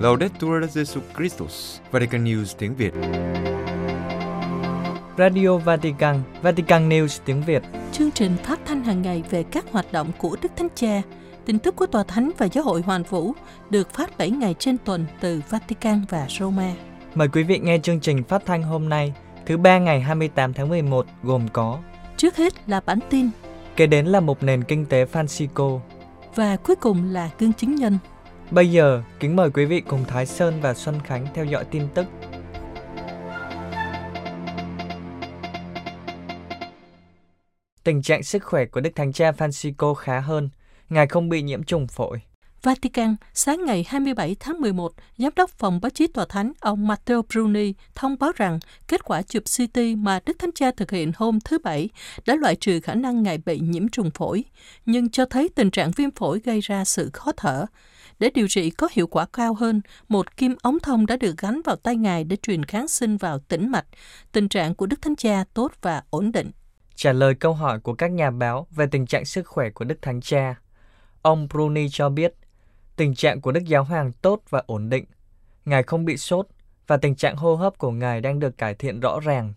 Laudetur Jesu Christus, Vatican News tiếng Việt. Radio Vatican, Vatican News tiếng Việt. Chương trình phát thanh hàng ngày về các hoạt động của Đức Thánh Cha, tin tức của Tòa Thánh và Giáo hội Hoàn Vũ được phát 7 ngày trên tuần từ Vatican và Roma. Mời quý vị nghe chương trình phát thanh hôm nay, thứ ba ngày 28 tháng 11 gồm có Trước hết là bản tin Kế đến là một nền kinh tế Francisco. và cuối cùng là gương chứng nhân. Bây giờ, kính mời quý vị cùng Thái Sơn và Xuân Khánh theo dõi tin tức. Tình trạng sức khỏe của Đức Thánh Cha Francisco khá hơn, Ngài không bị nhiễm trùng phổi. Vatican, sáng ngày 27 tháng 11, Giám đốc phòng báo chí tòa thánh ông Matteo Bruni thông báo rằng kết quả chụp CT mà Đức Thánh Cha thực hiện hôm thứ Bảy đã loại trừ khả năng ngài bị nhiễm trùng phổi, nhưng cho thấy tình trạng viêm phổi gây ra sự khó thở. Để điều trị có hiệu quả cao hơn, một kim ống thông đã được gắn vào tay ngài để truyền kháng sinh vào tĩnh mạch. Tình trạng của Đức Thánh Cha tốt và ổn định. Trả lời câu hỏi của các nhà báo về tình trạng sức khỏe của Đức Thánh Cha, ông Bruni cho biết tình trạng của Đức Giáo Hoàng tốt và ổn định. Ngài không bị sốt và tình trạng hô hấp của Ngài đang được cải thiện rõ ràng.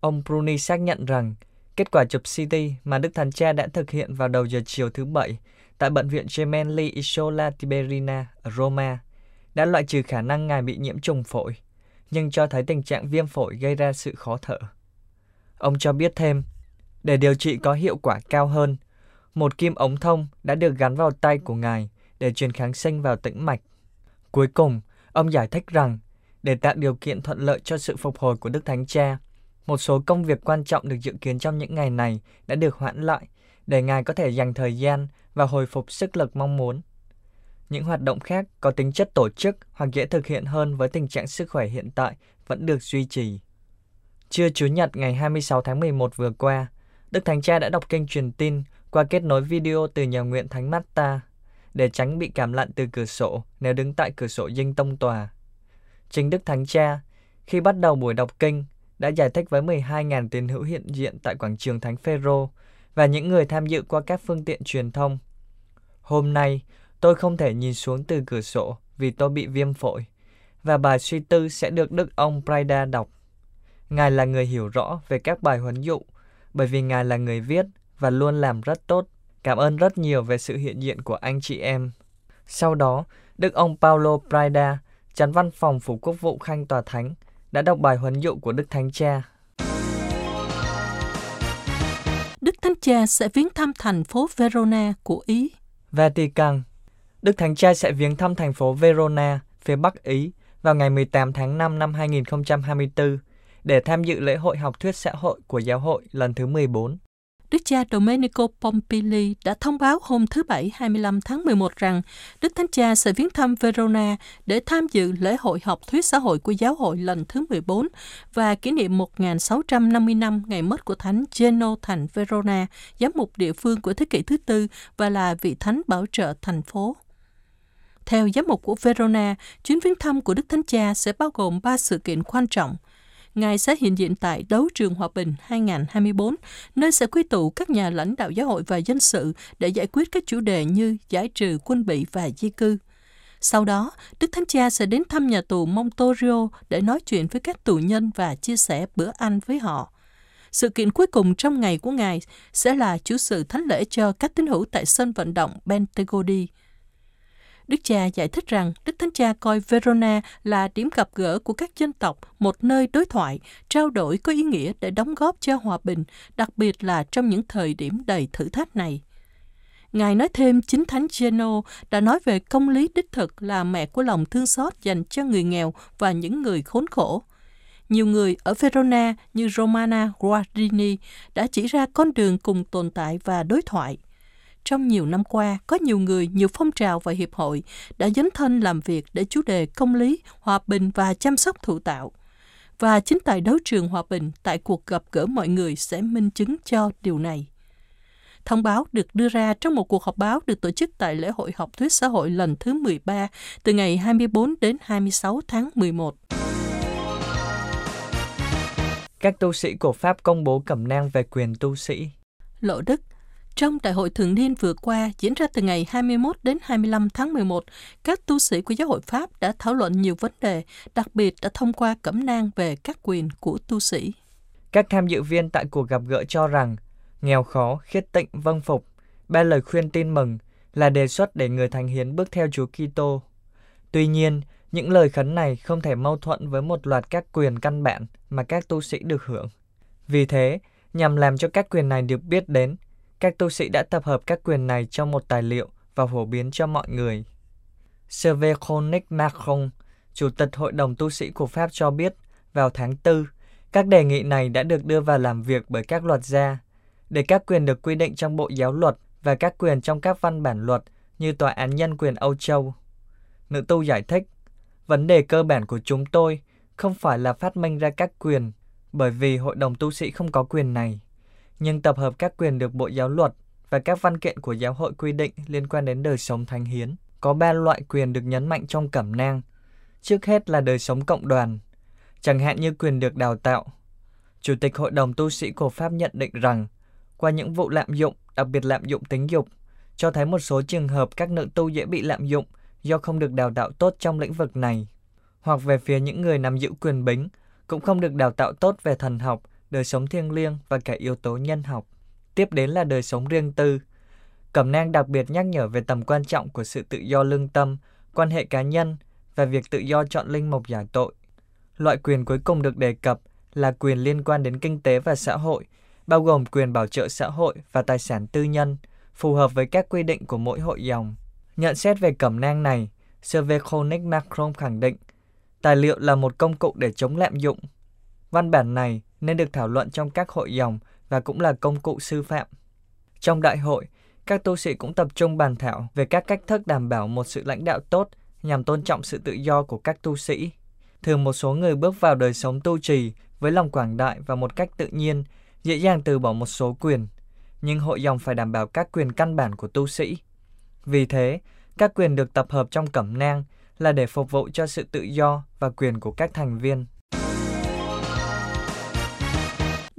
Ông Bruni xác nhận rằng kết quả chụp CT mà Đức Thánh Cha đã thực hiện vào đầu giờ chiều thứ Bảy tại Bệnh viện Gemelli Isola Tiberina ở Roma đã loại trừ khả năng Ngài bị nhiễm trùng phổi, nhưng cho thấy tình trạng viêm phổi gây ra sự khó thở. Ông cho biết thêm, để điều trị có hiệu quả cao hơn, một kim ống thông đã được gắn vào tay của Ngài để truyền kháng sinh vào tĩnh mạch. Cuối cùng, ông giải thích rằng, để tạo điều kiện thuận lợi cho sự phục hồi của Đức Thánh Cha, một số công việc quan trọng được dự kiến trong những ngày này đã được hoãn lại để Ngài có thể dành thời gian và hồi phục sức lực mong muốn. Những hoạt động khác có tính chất tổ chức hoặc dễ thực hiện hơn với tình trạng sức khỏe hiện tại vẫn được duy trì. Trưa Chủ nhật ngày 26 tháng 11 vừa qua, Đức Thánh Cha đã đọc kênh truyền tin qua kết nối video từ nhà nguyện Thánh Matta để tránh bị cảm lạnh từ cửa sổ nếu đứng tại cửa sổ dinh tông tòa. Chính Đức Thánh Cha, khi bắt đầu buổi đọc kinh, đã giải thích với 12.000 tín hữu hiện diện tại quảng trường Thánh Phêrô và những người tham dự qua các phương tiện truyền thông. Hôm nay, tôi không thể nhìn xuống từ cửa sổ vì tôi bị viêm phổi, và bài suy tư sẽ được Đức ông Prida đọc. Ngài là người hiểu rõ về các bài huấn dụ, bởi vì Ngài là người viết và luôn làm rất tốt. Cảm ơn rất nhiều về sự hiện diện của anh chị em. Sau đó, Đức ông Paulo Prida, chánh văn phòng phủ quốc vụ khanh tòa thánh, đã đọc bài huấn dụ của Đức Thánh Cha. Đức Thánh Cha sẽ viếng thăm thành phố Verona của Ý. Vatican Đức Thánh Cha sẽ viếng thăm thành phố Verona, phía Bắc Ý, vào ngày 18 tháng 5 năm 2024 để tham dự lễ hội học thuyết xã hội của giáo hội lần thứ 14. Đức cha Domenico Pompili đã thông báo hôm thứ Bảy 25 tháng 11 rằng Đức Thánh Cha sẽ viếng thăm Verona để tham dự lễ hội học thuyết xã hội của giáo hội lần thứ 14 và kỷ niệm 1650 năm ngày mất của Thánh Geno thành Verona, giám mục địa phương của thế kỷ thứ tư và là vị thánh bảo trợ thành phố. Theo giám mục của Verona, chuyến viếng thăm của Đức Thánh Cha sẽ bao gồm ba sự kiện quan trọng – Ngài sẽ hiện diện tại Đấu trường Hòa bình 2024, nơi sẽ quy tụ các nhà lãnh đạo giáo hội và dân sự để giải quyết các chủ đề như giải trừ quân bị và di cư. Sau đó, Đức Thánh Cha sẽ đến thăm nhà tù Montorio để nói chuyện với các tù nhân và chia sẻ bữa ăn với họ. Sự kiện cuối cùng trong ngày của Ngài sẽ là chủ sự thánh lễ cho các tín hữu tại sân vận động Bentegodi. Đức cha giải thích rằng Đức Thánh Cha coi Verona là điểm gặp gỡ của các dân tộc, một nơi đối thoại, trao đổi có ý nghĩa để đóng góp cho hòa bình, đặc biệt là trong những thời điểm đầy thử thách này. Ngài nói thêm chính Thánh Geno đã nói về công lý đích thực là mẹ của lòng thương xót dành cho người nghèo và những người khốn khổ. Nhiều người ở Verona như Romana Guardini đã chỉ ra con đường cùng tồn tại và đối thoại – trong nhiều năm qua, có nhiều người, nhiều phong trào và hiệp hội đã dấn thân làm việc để chủ đề công lý, hòa bình và chăm sóc thụ tạo. Và chính tại đấu trường hòa bình, tại cuộc gặp gỡ mọi người sẽ minh chứng cho điều này. Thông báo được đưa ra trong một cuộc họp báo được tổ chức tại lễ hội học thuyết xã hội lần thứ 13 từ ngày 24 đến 26 tháng 11. Các tu sĩ của Pháp công bố cẩm nang về quyền tu sĩ. Lộ Đức trong đại hội thường niên vừa qua, diễn ra từ ngày 21 đến 25 tháng 11, các tu sĩ của giáo hội Pháp đã thảo luận nhiều vấn đề, đặc biệt đã thông qua cẩm nang về các quyền của tu sĩ. Các tham dự viên tại cuộc gặp gỡ cho rằng, nghèo khó, khiết tịnh, vâng phục, ba lời khuyên tin mừng là đề xuất để người thành hiến bước theo Chúa Kitô. Tuy nhiên, những lời khấn này không thể mâu thuẫn với một loạt các quyền căn bản mà các tu sĩ được hưởng. Vì thế, nhằm làm cho các quyền này được biết đến, các tu sĩ đã tập hợp các quyền này trong một tài liệu và phổ biến cho mọi người. Serveconic Macron, Chủ tịch Hội đồng tu sĩ của Pháp cho biết vào tháng 4, các đề nghị này đã được đưa vào làm việc bởi các luật gia, để các quyền được quy định trong Bộ Giáo luật và các quyền trong các văn bản luật như Tòa án Nhân quyền Âu Châu. Nữ tu giải thích, vấn đề cơ bản của chúng tôi không phải là phát minh ra các quyền, bởi vì Hội đồng tu sĩ không có quyền này nhưng tập hợp các quyền được Bộ Giáo luật và các văn kiện của giáo hội quy định liên quan đến đời sống thánh hiến. Có ba loại quyền được nhấn mạnh trong cẩm nang. Trước hết là đời sống cộng đoàn, chẳng hạn như quyền được đào tạo. Chủ tịch Hội đồng tu sĩ của Pháp nhận định rằng, qua những vụ lạm dụng, đặc biệt lạm dụng tính dục, cho thấy một số trường hợp các nữ tu dễ bị lạm dụng do không được đào tạo tốt trong lĩnh vực này. Hoặc về phía những người nắm giữ quyền bính, cũng không được đào tạo tốt về thần học đời sống thiêng liêng và cả yếu tố nhân học. Tiếp đến là đời sống riêng tư. Cẩm nang đặc biệt nhắc nhở về tầm quan trọng của sự tự do lương tâm, quan hệ cá nhân và việc tự do chọn linh mục giải tội. Loại quyền cuối cùng được đề cập là quyền liên quan đến kinh tế và xã hội, bao gồm quyền bảo trợ xã hội và tài sản tư nhân, phù hợp với các quy định của mỗi hội dòng. Nhận xét về cẩm nang này, Serveconic Macron khẳng định, tài liệu là một công cụ để chống lạm dụng. Văn bản này nên được thảo luận trong các hội dòng và cũng là công cụ sư phạm. Trong đại hội, các tu sĩ cũng tập trung bàn thảo về các cách thức đảm bảo một sự lãnh đạo tốt nhằm tôn trọng sự tự do của các tu sĩ. Thường một số người bước vào đời sống tu trì với lòng quảng đại và một cách tự nhiên, dễ dàng từ bỏ một số quyền, nhưng hội dòng phải đảm bảo các quyền căn bản của tu sĩ. Vì thế, các quyền được tập hợp trong cẩm nang là để phục vụ cho sự tự do và quyền của các thành viên.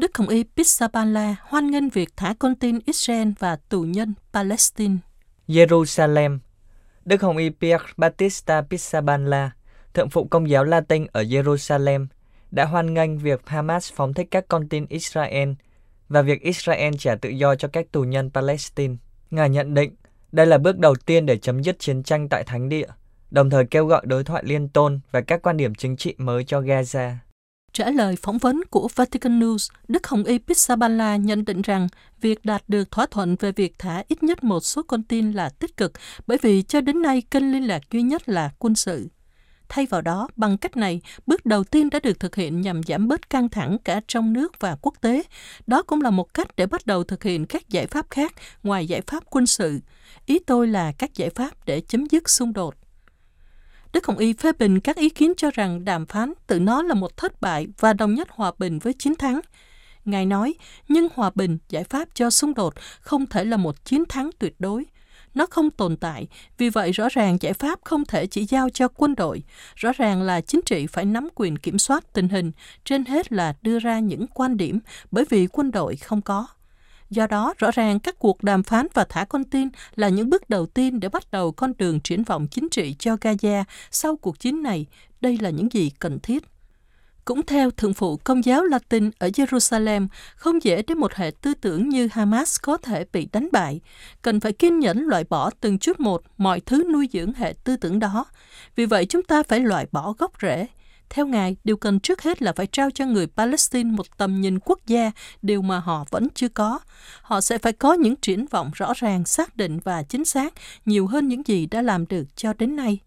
Đức Hồng Y Pizzaballa hoan nghênh việc thả con tin Israel và tù nhân Palestine. Jerusalem Đức Hồng Y Pierre Battista Pizzaballa, thượng phụ công giáo Latin ở Jerusalem, đã hoan nghênh việc Hamas phóng thích các con tin Israel và việc Israel trả tự do cho các tù nhân Palestine. Ngài nhận định đây là bước đầu tiên để chấm dứt chiến tranh tại Thánh Địa, đồng thời kêu gọi đối thoại liên tôn và các quan điểm chính trị mới cho Gaza. Trả lời phỏng vấn của Vatican News, Đức Hồng Y Pizzaballa nhận định rằng việc đạt được thỏa thuận về việc thả ít nhất một số con tin là tích cực bởi vì cho đến nay kênh liên lạc duy nhất là quân sự. Thay vào đó, bằng cách này, bước đầu tiên đã được thực hiện nhằm giảm bớt căng thẳng cả trong nước và quốc tế. Đó cũng là một cách để bắt đầu thực hiện các giải pháp khác ngoài giải pháp quân sự. Ý tôi là các giải pháp để chấm dứt xung đột. Đức Hồng Y phê bình các ý kiến cho rằng đàm phán tự nó là một thất bại và đồng nhất hòa bình với chiến thắng. Ngài nói, nhưng hòa bình, giải pháp cho xung đột không thể là một chiến thắng tuyệt đối. Nó không tồn tại, vì vậy rõ ràng giải pháp không thể chỉ giao cho quân đội. Rõ ràng là chính trị phải nắm quyền kiểm soát tình hình, trên hết là đưa ra những quan điểm, bởi vì quân đội không có. Do đó, rõ ràng các cuộc đàm phán và thả con tin là những bước đầu tiên để bắt đầu con đường triển vọng chính trị cho Gaza sau cuộc chiến này. Đây là những gì cần thiết. Cũng theo Thượng phụ Công giáo Latin ở Jerusalem, không dễ để một hệ tư tưởng như Hamas có thể bị đánh bại. Cần phải kiên nhẫn loại bỏ từng chút một mọi thứ nuôi dưỡng hệ tư tưởng đó. Vì vậy chúng ta phải loại bỏ gốc rễ. Theo Ngài, điều cần trước hết là phải trao cho người Palestine một tầm nhìn quốc gia, điều mà họ vẫn chưa có. Họ sẽ phải có những triển vọng rõ ràng, xác định và chính xác nhiều hơn những gì đã làm được cho đến nay.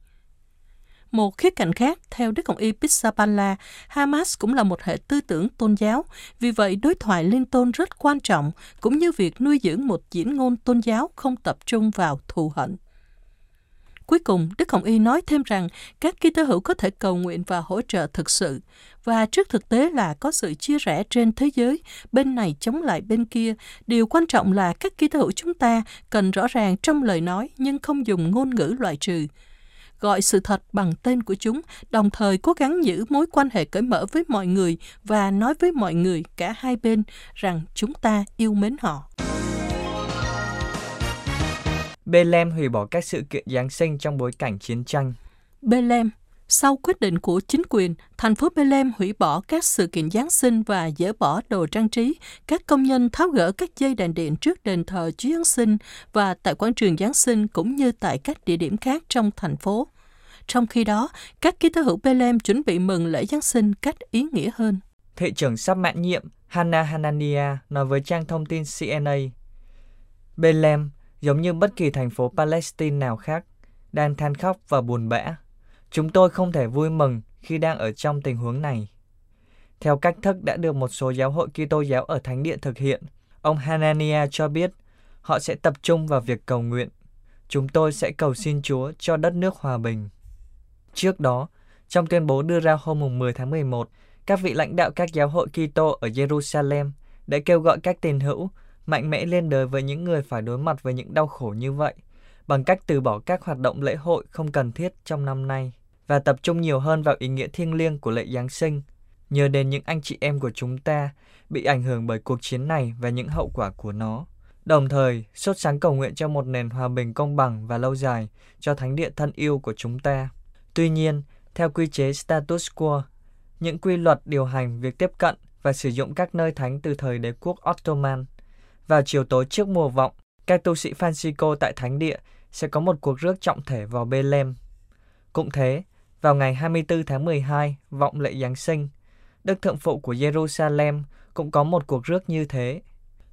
Một khía cạnh khác, theo Đức Hồng Y Pizzaballa, Hamas cũng là một hệ tư tưởng tôn giáo, vì vậy đối thoại liên tôn rất quan trọng, cũng như việc nuôi dưỡng một diễn ngôn tôn giáo không tập trung vào thù hận. Cuối cùng, Đức Hồng Y nói thêm rằng các Kitô hữu có thể cầu nguyện và hỗ trợ thực sự. Và trước thực tế là có sự chia rẽ trên thế giới, bên này chống lại bên kia. Điều quan trọng là các Kitô hữu chúng ta cần rõ ràng trong lời nói nhưng không dùng ngôn ngữ loại trừ gọi sự thật bằng tên của chúng, đồng thời cố gắng giữ mối quan hệ cởi mở với mọi người và nói với mọi người cả hai bên rằng chúng ta yêu mến họ. Bethlehem hủy bỏ các sự kiện Giáng sinh trong bối cảnh chiến tranh. Bethlehem sau quyết định của chính quyền, thành phố Bethlehem hủy bỏ các sự kiện Giáng sinh và dỡ bỏ đồ trang trí. Các công nhân tháo gỡ các dây đèn điện trước đền thờ Chúa Giáng sinh và tại quảng trường Giáng sinh cũng như tại các địa điểm khác trong thành phố. Trong khi đó, các ký tố hữu Bethlehem chuẩn bị mừng lễ Giáng sinh cách ý nghĩa hơn. Thị trưởng sắp mãn nhiệm Hannah Hanania nói với trang thông tin CNA. Bethlehem, giống như bất kỳ thành phố Palestine nào khác, đang than khóc và buồn bã. Chúng tôi không thể vui mừng khi đang ở trong tình huống này. Theo cách thức đã được một số giáo hội Kitô giáo ở Thánh Địa thực hiện, ông Hanania cho biết họ sẽ tập trung vào việc cầu nguyện. Chúng tôi sẽ cầu xin Chúa cho đất nước hòa bình. Trước đó, trong tuyên bố đưa ra hôm 10 tháng 11, các vị lãnh đạo các giáo hội Kitô ở Jerusalem đã kêu gọi các tín hữu mạnh mẽ lên đời với những người phải đối mặt với những đau khổ như vậy, bằng cách từ bỏ các hoạt động lễ hội không cần thiết trong năm nay và tập trung nhiều hơn vào ý nghĩa thiêng liêng của lễ Giáng sinh, nhờ đến những anh chị em của chúng ta bị ảnh hưởng bởi cuộc chiến này và những hậu quả của nó. Đồng thời, sốt sáng cầu nguyện cho một nền hòa bình công bằng và lâu dài cho thánh địa thân yêu của chúng ta. Tuy nhiên, theo quy chế status quo, những quy luật điều hành việc tiếp cận và sử dụng các nơi thánh từ thời đế quốc Ottoman. Vào chiều tối trước mùa vọng, các tu sĩ Francisco tại thánh địa sẽ có một cuộc rước trọng thể vào Bethlehem. Cũng thế, vào ngày 24 tháng 12, vọng lễ Giáng sinh, Đức Thượng Phụ của Jerusalem cũng có một cuộc rước như thế.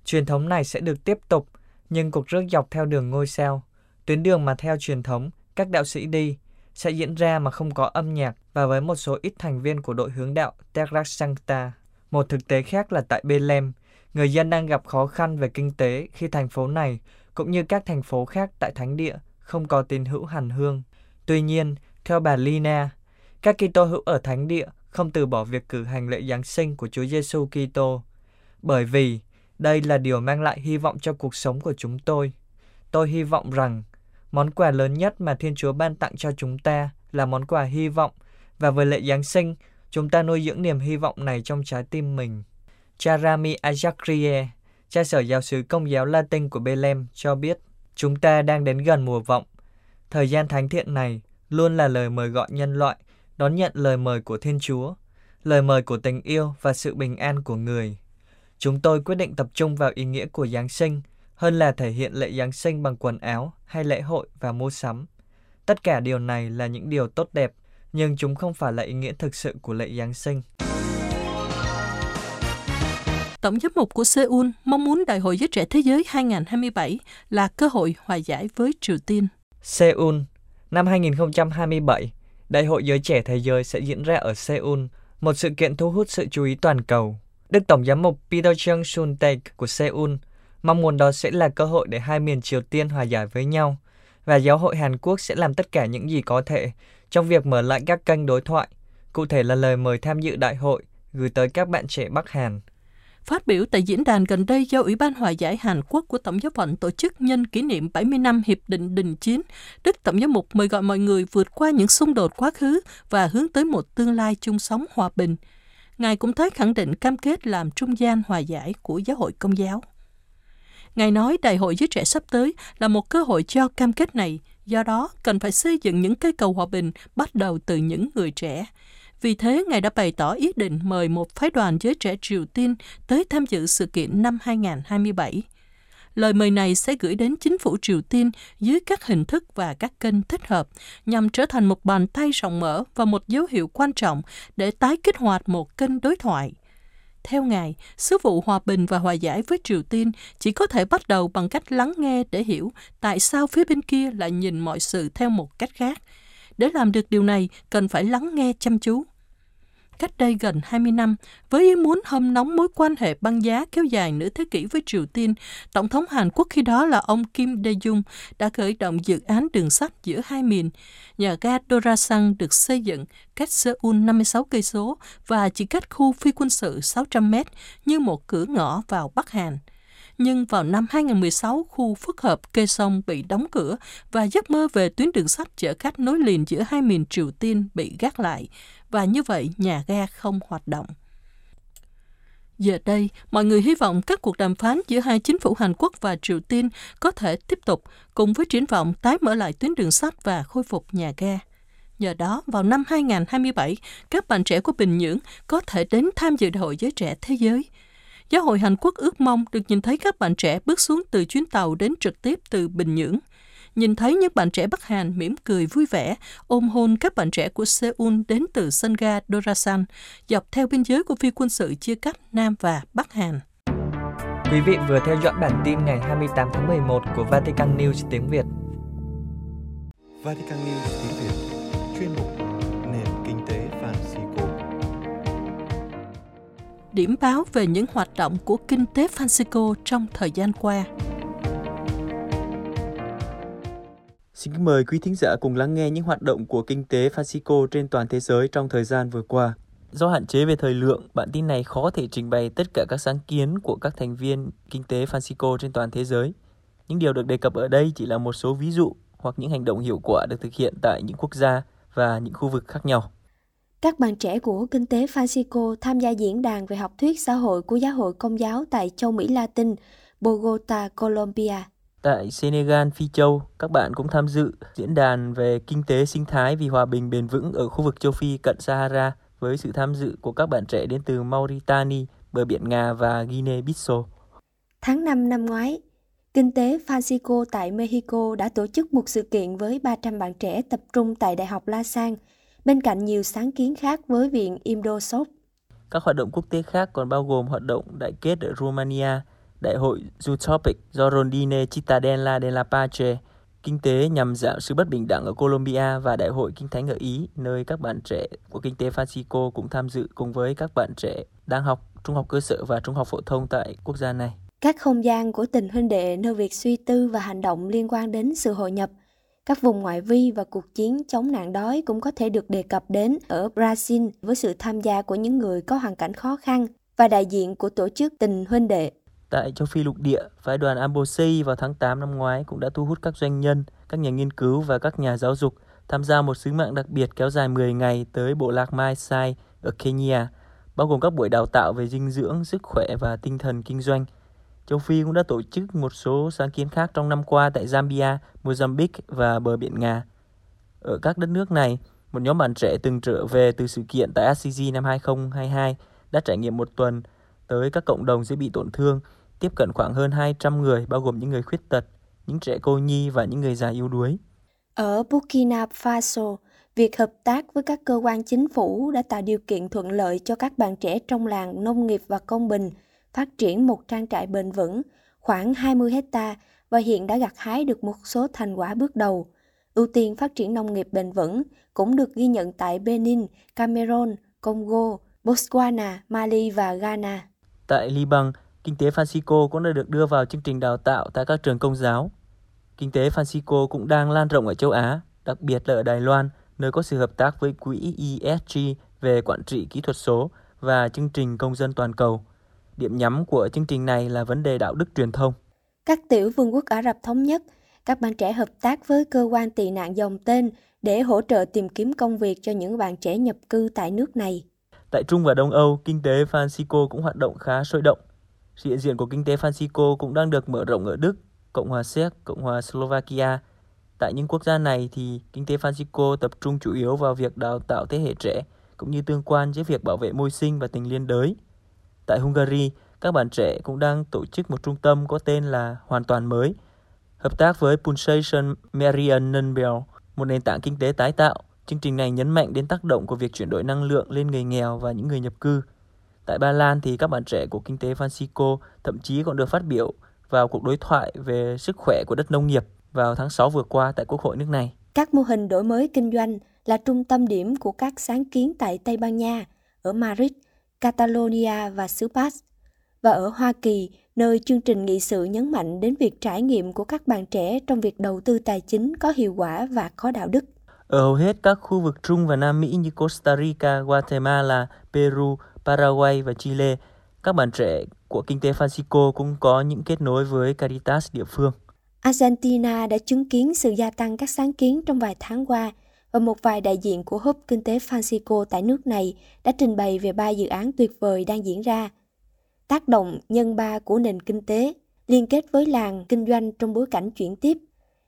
Truyền thống này sẽ được tiếp tục, nhưng cuộc rước dọc theo đường ngôi sao, tuyến đường mà theo truyền thống các đạo sĩ đi, sẽ diễn ra mà không có âm nhạc và với một số ít thành viên của đội hướng đạo Terra Sancta. Một thực tế khác là tại Bethlehem, người dân đang gặp khó khăn về kinh tế khi thành phố này, cũng như các thành phố khác tại Thánh Địa, không có tín hữu hành hương. Tuy nhiên, theo bà Lina, các Kitô hữu ở Thánh Địa không từ bỏ việc cử hành lễ Giáng sinh của Chúa Giêsu Kitô, bởi vì đây là điều mang lại hy vọng cho cuộc sống của chúng tôi. Tôi hy vọng rằng món quà lớn nhất mà Thiên Chúa ban tặng cho chúng ta là món quà hy vọng và với lễ Giáng sinh, chúng ta nuôi dưỡng niềm hy vọng này trong trái tim mình. Charami Ajakriye, cha sở giáo sứ công giáo Latin của Bethlehem cho biết, chúng ta đang đến gần mùa vọng. Thời gian thánh thiện này luôn là lời mời gọi nhân loại đón nhận lời mời của Thiên Chúa, lời mời của tình yêu và sự bình an của người. Chúng tôi quyết định tập trung vào ý nghĩa của Giáng sinh hơn là thể hiện lễ Giáng sinh bằng quần áo hay lễ hội và mua sắm. Tất cả điều này là những điều tốt đẹp, nhưng chúng không phải là ý nghĩa thực sự của lễ Giáng sinh. Tổng giám mục của Seoul mong muốn Đại hội Giới Trẻ Thế Giới 2027 là cơ hội hòa giải với Triều Tiên. Seoul, năm 2027, Đại hội Giới Trẻ Thế Giới sẽ diễn ra ở Seoul, một sự kiện thu hút sự chú ý toàn cầu. Đức Tổng giám mục Peter Chung Sun Taek của Seoul mong muốn đó sẽ là cơ hội để hai miền Triều Tiên hòa giải với nhau, và giáo hội Hàn Quốc sẽ làm tất cả những gì có thể trong việc mở lại các kênh đối thoại, cụ thể là lời mời tham dự đại hội gửi tới các bạn trẻ Bắc Hàn. Phát biểu tại diễn đàn gần đây do Ủy ban Hòa giải Hàn Quốc của Tổng giáo phận tổ chức nhân kỷ niệm 70 năm Hiệp định Đình Chiến, Đức Tổng giám mục mời gọi mọi người vượt qua những xung đột quá khứ và hướng tới một tương lai chung sống hòa bình. Ngài cũng tái khẳng định cam kết làm trung gian hòa giải của giáo hội công giáo. Ngài nói đại hội giới trẻ sắp tới là một cơ hội cho cam kết này, do đó cần phải xây dựng những cây cầu hòa bình bắt đầu từ những người trẻ. Vì thế, Ngài đã bày tỏ ý định mời một phái đoàn giới trẻ Triều Tiên tới tham dự sự kiện năm 2027. Lời mời này sẽ gửi đến chính phủ Triều Tiên dưới các hình thức và các kênh thích hợp, nhằm trở thành một bàn tay rộng mở và một dấu hiệu quan trọng để tái kích hoạt một kênh đối thoại. Theo Ngài, sứ vụ hòa bình và hòa giải với Triều Tiên chỉ có thể bắt đầu bằng cách lắng nghe để hiểu tại sao phía bên kia lại nhìn mọi sự theo một cách khác. Để làm được điều này, cần phải lắng nghe chăm chú cách đây gần 20 năm, với ý muốn hâm nóng mối quan hệ băng giá kéo dài nửa thế kỷ với Triều Tiên, Tổng thống Hàn Quốc khi đó là ông Kim Dae-jung đã khởi động dự án đường sắt giữa hai miền. Nhà ga Dorasang được xây dựng cách Seoul 56 cây số và chỉ cách khu phi quân sự 600 mét như một cửa ngõ vào Bắc Hàn nhưng vào năm 2016, khu phức hợp Kê Sông bị đóng cửa và giấc mơ về tuyến đường sắt chở khách nối liền giữa hai miền Triều Tiên bị gác lại và như vậy nhà ga không hoạt động. Giờ đây, mọi người hy vọng các cuộc đàm phán giữa hai chính phủ Hàn Quốc và Triều Tiên có thể tiếp tục, cùng với triển vọng tái mở lại tuyến đường sắt và khôi phục nhà ga. Nhờ đó, vào năm 2027, các bạn trẻ của Bình Nhưỡng có thể đến tham dự Đại hội Giới Trẻ Thế Giới. Giáo hội Hàn Quốc ước mong được nhìn thấy các bạn trẻ bước xuống từ chuyến tàu đến trực tiếp từ Bình Nhưỡng. Nhìn thấy những bạn trẻ Bắc Hàn mỉm cười vui vẻ, ôm hôn các bạn trẻ của Seoul đến từ sân ga Dorasan, dọc theo biên giới của phi quân sự chia cắt Nam và Bắc Hàn. Quý vị vừa theo dõi bản tin ngày 28 tháng 11 của Vatican News tiếng Việt. Vatican News tiếng Việt Điểm báo về những hoạt động của kinh tế Francisco trong thời gian qua. Xin mời quý thính giả cùng lắng nghe những hoạt động của kinh tế Francisco trên toàn thế giới trong thời gian vừa qua. Do hạn chế về thời lượng, bản tin này khó thể trình bày tất cả các sáng kiến của các thành viên kinh tế Francisco trên toàn thế giới. Những điều được đề cập ở đây chỉ là một số ví dụ hoặc những hành động hiệu quả được thực hiện tại những quốc gia và những khu vực khác nhau. Các bạn trẻ của Kinh tế Francisco tham gia diễn đàn về học thuyết xã hội của giáo hội công giáo tại châu Mỹ Latin, Bogota, Colombia. Tại Senegal, Phi Châu, các bạn cũng tham dự diễn đàn về kinh tế sinh thái vì hòa bình bền vững ở khu vực châu Phi cận Sahara với sự tham dự của các bạn trẻ đến từ Mauritania, bờ biển Nga và Guinea-Bissau. Tháng 5 năm ngoái, Kinh tế Francisco tại Mexico đã tổ chức một sự kiện với 300 bạn trẻ tập trung tại Đại học La Sang, bên cạnh nhiều sáng kiến khác với Viện Imdosop. Các hoạt động quốc tế khác còn bao gồm hoạt động đại kết ở Romania, Đại hội Utopic do Rondine Cittadella della Pace, kinh tế nhằm giảm sự bất bình đẳng ở Colombia và Đại hội Kinh Thánh ở Ý, nơi các bạn trẻ của kinh tế Francisco cũng tham dự cùng với các bạn trẻ đang học trung học cơ sở và trung học phổ thông tại quốc gia này. Các không gian của tình huynh đệ nơi việc suy tư và hành động liên quan đến sự hội nhập, các vùng ngoại vi và cuộc chiến chống nạn đói cũng có thể được đề cập đến ở Brazil với sự tham gia của những người có hoàn cảnh khó khăn và đại diện của tổ chức tình huynh đệ. Tại châu Phi lục địa, phái đoàn Ambosei vào tháng 8 năm ngoái cũng đã thu hút các doanh nhân, các nhà nghiên cứu và các nhà giáo dục tham gia một sứ mạng đặc biệt kéo dài 10 ngày tới bộ lạc Maasai ở Kenya, bao gồm các buổi đào tạo về dinh dưỡng, sức khỏe và tinh thần kinh doanh – Châu Phi cũng đã tổ chức một số sáng kiến khác trong năm qua tại Zambia, Mozambique và bờ biển Nga. Ở các đất nước này, một nhóm bạn trẻ từng trở về từ sự kiện tại ACG năm 2022 đã trải nghiệm một tuần tới các cộng đồng dễ bị tổn thương, tiếp cận khoảng hơn 200 người bao gồm những người khuyết tật, những trẻ cô nhi và những người già yếu đuối. Ở Burkina Faso, việc hợp tác với các cơ quan chính phủ đã tạo điều kiện thuận lợi cho các bạn trẻ trong làng nông nghiệp và công bình – phát triển một trang trại bền vững khoảng 20 hecta và hiện đã gặt hái được một số thành quả bước đầu. Ưu tiên phát triển nông nghiệp bền vững cũng được ghi nhận tại Benin, Cameroon, Congo, Botswana, Mali và Ghana. Tại Liban, kinh tế Francisco cũng đã được đưa vào chương trình đào tạo tại các trường công giáo. Kinh tế Francisco cũng đang lan rộng ở châu Á, đặc biệt là ở Đài Loan, nơi có sự hợp tác với quỹ ESG về quản trị kỹ thuật số và chương trình công dân toàn cầu. Điểm nhắm của chương trình này là vấn đề đạo đức truyền thông. Các tiểu vương quốc Ả Rập Thống Nhất, các bạn trẻ hợp tác với cơ quan tị nạn dòng tên để hỗ trợ tìm kiếm công việc cho những bạn trẻ nhập cư tại nước này. Tại Trung và Đông Âu, kinh tế Francisco cũng hoạt động khá sôi động. Sự hiện diện của kinh tế Francisco cũng đang được mở rộng ở Đức, Cộng hòa Séc, Cộng hòa Slovakia. Tại những quốc gia này thì kinh tế Francisco tập trung chủ yếu vào việc đào tạo thế hệ trẻ, cũng như tương quan giữa việc bảo vệ môi sinh và tình liên đới. Tại Hungary, các bạn trẻ cũng đang tổ chức một trung tâm có tên là Hoàn toàn mới, hợp tác với Pulsation Marianenbell một nền tảng kinh tế tái tạo. Chương trình này nhấn mạnh đến tác động của việc chuyển đổi năng lượng lên người nghèo và những người nhập cư. Tại Ba Lan thì các bạn trẻ của kinh tế Francisco thậm chí còn được phát biểu vào cuộc đối thoại về sức khỏe của đất nông nghiệp vào tháng 6 vừa qua tại Quốc hội nước này. Các mô hình đổi mới kinh doanh là trung tâm điểm của các sáng kiến tại Tây Ban Nha, ở Madrid – Catalonia và xứ Basque. Và ở Hoa Kỳ, nơi chương trình nghị sự nhấn mạnh đến việc trải nghiệm của các bạn trẻ trong việc đầu tư tài chính có hiệu quả và có đạo đức. Ở hầu hết các khu vực Trung và Nam Mỹ như Costa Rica, Guatemala, Peru, Paraguay và Chile, các bạn trẻ của kinh tế Francisco cũng có những kết nối với Caritas địa phương. Argentina đã chứng kiến sự gia tăng các sáng kiến trong vài tháng qua và một vài đại diện của hub kinh tế Francisco tại nước này đã trình bày về ba dự án tuyệt vời đang diễn ra. tác động nhân ba của nền kinh tế, liên kết với làng kinh doanh trong bối cảnh chuyển tiếp,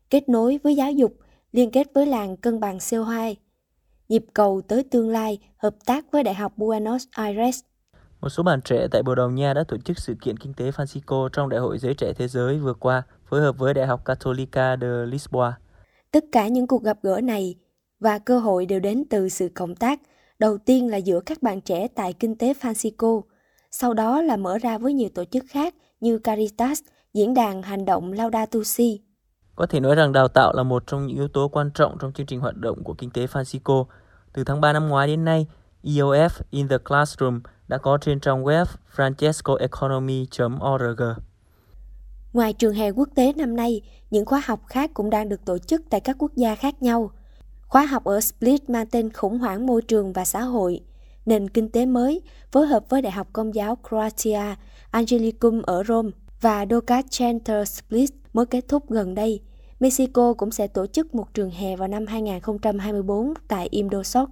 kết nối với giáo dục, liên kết với làng cân bằng CO2, nhịp cầu tới tương lai, hợp tác với Đại học Buenos Aires. Một số bạn trẻ tại Bồ Đào Nha đã tổ chức sự kiện kinh tế Francisco trong Đại hội Giới Trẻ Thế Giới vừa qua, phối hợp với Đại học Católica de Lisboa. Tất cả những cuộc gặp gỡ này và cơ hội đều đến từ sự cộng tác, đầu tiên là giữa các bạn trẻ tại kinh tế Francisco, sau đó là mở ra với nhiều tổ chức khác như Caritas, diễn đàn hành động Laudato Si. Có thể nói rằng đào tạo là một trong những yếu tố quan trọng trong chương trình hoạt động của kinh tế Francisco. Từ tháng 3 năm ngoái đến nay, EOF in the Classroom đã có trên trang web francescoeconomy.org. Ngoài trường hè quốc tế năm nay, những khóa học khác cũng đang được tổ chức tại các quốc gia khác nhau. Khóa học ở Split mang tên khủng hoảng môi trường và xã hội, nền kinh tế mới, phối hợp với Đại học Công giáo Croatia, Angelicum ở Rome và Doka Center Split mới kết thúc gần đây. Mexico cũng sẽ tổ chức một trường hè vào năm 2024 tại Indosok.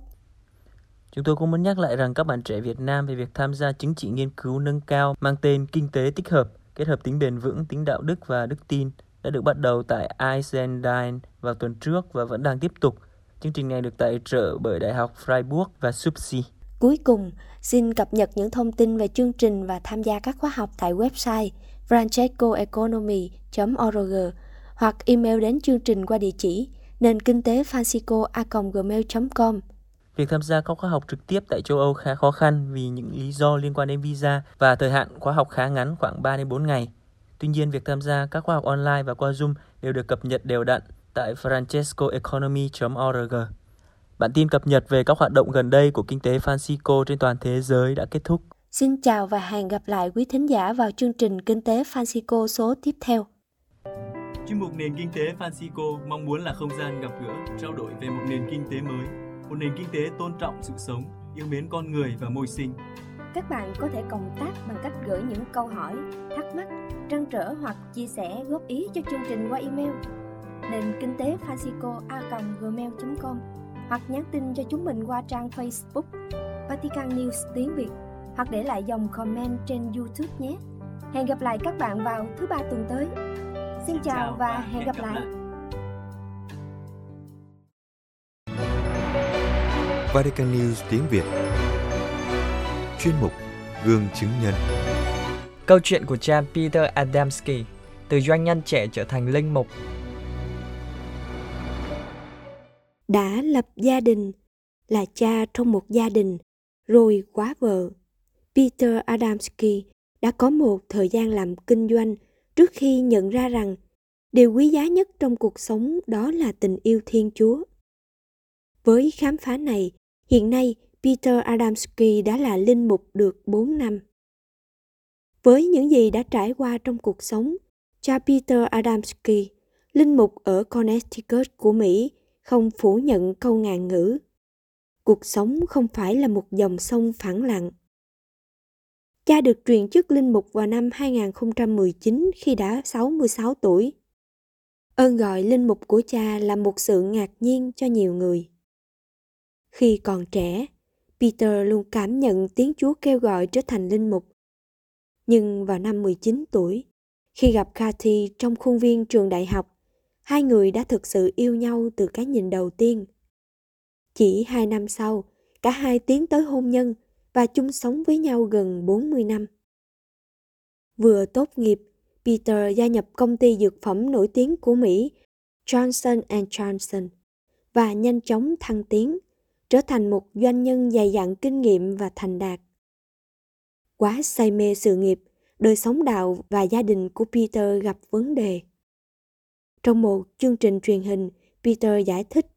Chúng tôi cũng muốn nhắc lại rằng các bạn trẻ Việt Nam về việc tham gia chứng chỉ nghiên cứu nâng cao mang tên Kinh tế tích hợp, kết hợp tính bền vững, tính đạo đức và đức tin đã được bắt đầu tại Iceland vào tuần trước và vẫn đang tiếp tục. Chương trình này được tài trợ bởi Đại học Freiburg và Subsi. Cuối cùng, xin cập nhật những thông tin về chương trình và tham gia các khóa học tại website francescoeconomy.org hoặc email đến chương trình qua địa chỉ nền kinh tế francisco.gmail.com. Việc tham gia các khóa học trực tiếp tại châu Âu khá khó khăn vì những lý do liên quan đến visa và thời hạn khóa học khá ngắn khoảng 3 đến 4 ngày. Tuy nhiên, việc tham gia các khóa học online và qua Zoom đều được cập nhật đều đặn tại francescoeconomy.org. Bản tin cập nhật về các hoạt động gần đây của kinh tế Francisco trên toàn thế giới đã kết thúc. Xin chào và hẹn gặp lại quý thính giả vào chương trình Kinh tế Francisco số tiếp theo. Chuyên mục Nền Kinh tế Francisco mong muốn là không gian gặp gỡ, trao đổi về một nền kinh tế mới, một nền kinh tế tôn trọng sự sống, yêu mến con người và môi sinh. Các bạn có thể cộng tác bằng cách gửi những câu hỏi, thắc mắc, trăn trở hoặc chia sẻ góp ý cho chương trình qua email nền kinh tế francisco a gmail.com hoặc nhắn tin cho chúng mình qua trang Facebook Vatican News tiếng Việt hoặc để lại dòng comment trên YouTube nhé. Hẹn gặp lại các bạn vào thứ ba tuần tới. Xin chào và hẹn gặp lại. Vatican News tiếng Việt Chuyên mục Gương chứng nhân Câu chuyện của cha Peter Adamski từ doanh nhân trẻ trở thành linh mục đã lập gia đình, là cha trong một gia đình, rồi quá vợ. Peter Adamski đã có một thời gian làm kinh doanh trước khi nhận ra rằng điều quý giá nhất trong cuộc sống đó là tình yêu Thiên Chúa. Với khám phá này, hiện nay Peter Adamski đã là linh mục được 4 năm. Với những gì đã trải qua trong cuộc sống, cha Peter Adamski, linh mục ở Connecticut của Mỹ, không phủ nhận câu ngàn ngữ. Cuộc sống không phải là một dòng sông phẳng lặng. Cha được truyền chức linh mục vào năm 2019 khi đã 66 tuổi. Ơn gọi linh mục của cha là một sự ngạc nhiên cho nhiều người. Khi còn trẻ, Peter luôn cảm nhận tiếng Chúa kêu gọi trở thành linh mục. Nhưng vào năm 19 tuổi, khi gặp Cathy trong khuôn viên trường đại học, hai người đã thực sự yêu nhau từ cái nhìn đầu tiên. Chỉ hai năm sau, cả hai tiến tới hôn nhân và chung sống với nhau gần 40 năm. Vừa tốt nghiệp, Peter gia nhập công ty dược phẩm nổi tiếng của Mỹ Johnson Johnson và nhanh chóng thăng tiến, trở thành một doanh nhân dày dặn kinh nghiệm và thành đạt. Quá say mê sự nghiệp, đời sống đạo và gia đình của Peter gặp vấn đề. Trong một chương trình truyền hình, Peter giải thích,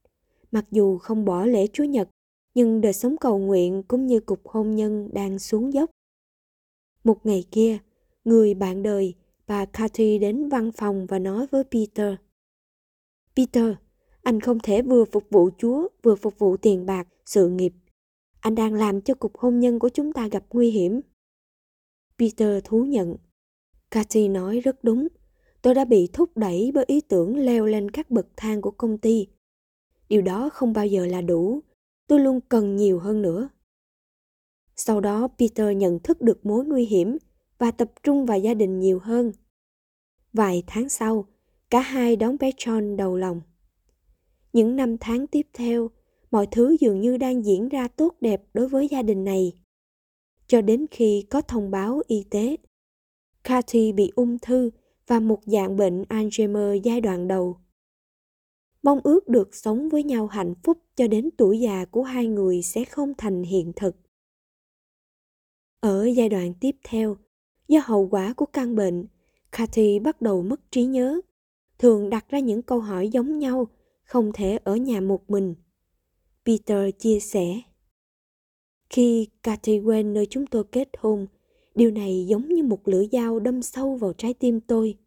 mặc dù không bỏ lễ Chúa Nhật, nhưng đời sống cầu nguyện cũng như cục hôn nhân đang xuống dốc. Một ngày kia, người bạn đời, bà Cathy đến văn phòng và nói với Peter. Peter, anh không thể vừa phục vụ Chúa, vừa phục vụ tiền bạc, sự nghiệp. Anh đang làm cho cục hôn nhân của chúng ta gặp nguy hiểm. Peter thú nhận. Cathy nói rất đúng tôi đã bị thúc đẩy bởi ý tưởng leo lên các bậc thang của công ty điều đó không bao giờ là đủ tôi luôn cần nhiều hơn nữa sau đó peter nhận thức được mối nguy hiểm và tập trung vào gia đình nhiều hơn. Vài tháng sau, cả hai đón bé John đầu lòng. Những năm tháng tiếp theo, mọi thứ dường như đang diễn ra tốt đẹp đối với gia đình này. Cho đến khi có thông báo y tế, Cathy bị ung thư và một dạng bệnh Alzheimer giai đoạn đầu. Mong ước được sống với nhau hạnh phúc cho đến tuổi già của hai người sẽ không thành hiện thực. Ở giai đoạn tiếp theo, do hậu quả của căn bệnh, Cathy bắt đầu mất trí nhớ, thường đặt ra những câu hỏi giống nhau, không thể ở nhà một mình. Peter chia sẻ. Khi Cathy quen nơi chúng tôi kết hôn, điều này giống như một lưỡi dao đâm sâu vào trái tim tôi.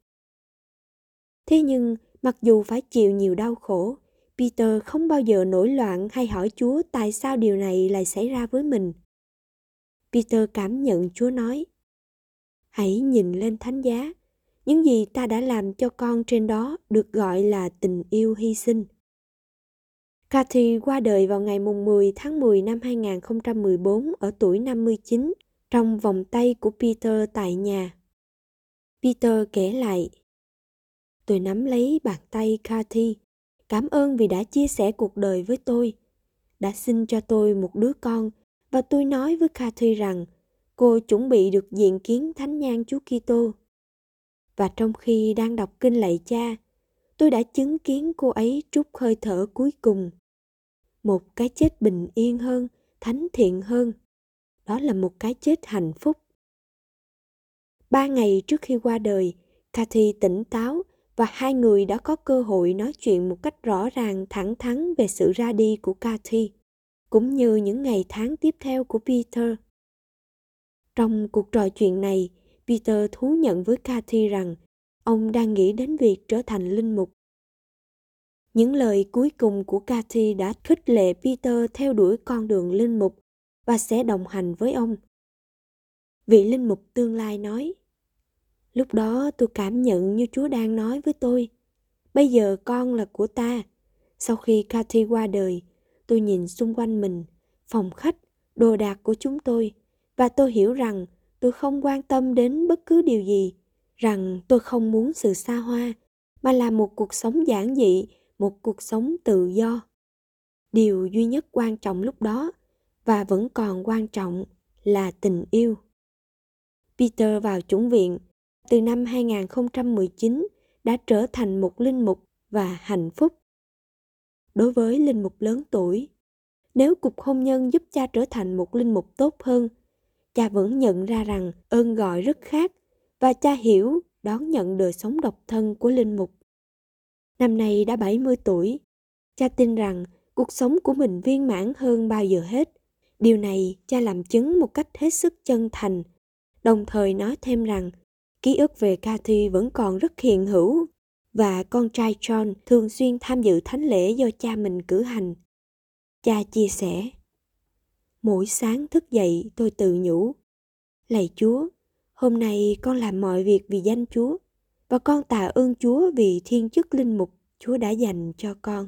Thế nhưng, mặc dù phải chịu nhiều đau khổ, Peter không bao giờ nổi loạn hay hỏi Chúa tại sao điều này lại xảy ra với mình. Peter cảm nhận Chúa nói, Hãy nhìn lên thánh giá, những gì ta đã làm cho con trên đó được gọi là tình yêu hy sinh. Cathy qua đời vào ngày 10 tháng 10 năm 2014 ở tuổi 59 trong vòng tay của Peter tại nhà. Peter kể lại, Tôi nắm lấy bàn tay Cathy, cảm ơn vì đã chia sẻ cuộc đời với tôi, đã sinh cho tôi một đứa con và tôi nói với Cathy rằng cô chuẩn bị được diện kiến thánh nhan Chúa Kitô. Và trong khi đang đọc kinh lạy cha, tôi đã chứng kiến cô ấy trút hơi thở cuối cùng. Một cái chết bình yên hơn, thánh thiện hơn. Đó là một cái chết hạnh phúc. Ba ngày trước khi qua đời, Cathy tỉnh táo và hai người đã có cơ hội nói chuyện một cách rõ ràng thẳng thắn về sự ra đi của Cathy, cũng như những ngày tháng tiếp theo của Peter. Trong cuộc trò chuyện này, Peter thú nhận với Cathy rằng ông đang nghĩ đến việc trở thành linh mục. Những lời cuối cùng của Cathy đã khích lệ Peter theo đuổi con đường linh mục và sẽ đồng hành với ông. Vị linh mục tương lai nói, Lúc đó tôi cảm nhận như Chúa đang nói với tôi, bây giờ con là của ta. Sau khi Cathy qua đời, tôi nhìn xung quanh mình, phòng khách, đồ đạc của chúng tôi, và tôi hiểu rằng tôi không quan tâm đến bất cứ điều gì, rằng tôi không muốn sự xa hoa, mà là một cuộc sống giản dị, một cuộc sống tự do. Điều duy nhất quan trọng lúc đó và vẫn còn quan trọng là tình yêu. Peter vào chủng viện từ năm 2019 đã trở thành một linh mục và hạnh phúc. Đối với linh mục lớn tuổi, nếu cuộc hôn nhân giúp cha trở thành một linh mục tốt hơn, cha vẫn nhận ra rằng ơn gọi rất khác và cha hiểu đón nhận đời sống độc thân của linh mục. Năm nay đã 70 tuổi, cha tin rằng cuộc sống của mình viên mãn hơn bao giờ hết. Điều này cha làm chứng một cách hết sức chân thành, đồng thời nói thêm rằng Ký ức về Cathy vẫn còn rất hiện hữu và con trai John thường xuyên tham dự thánh lễ do cha mình cử hành. Cha chia sẻ, Mỗi sáng thức dậy tôi tự nhủ, Lạy Chúa, hôm nay con làm mọi việc vì danh Chúa và con tạ ơn Chúa vì thiên chức linh mục Chúa đã dành cho con.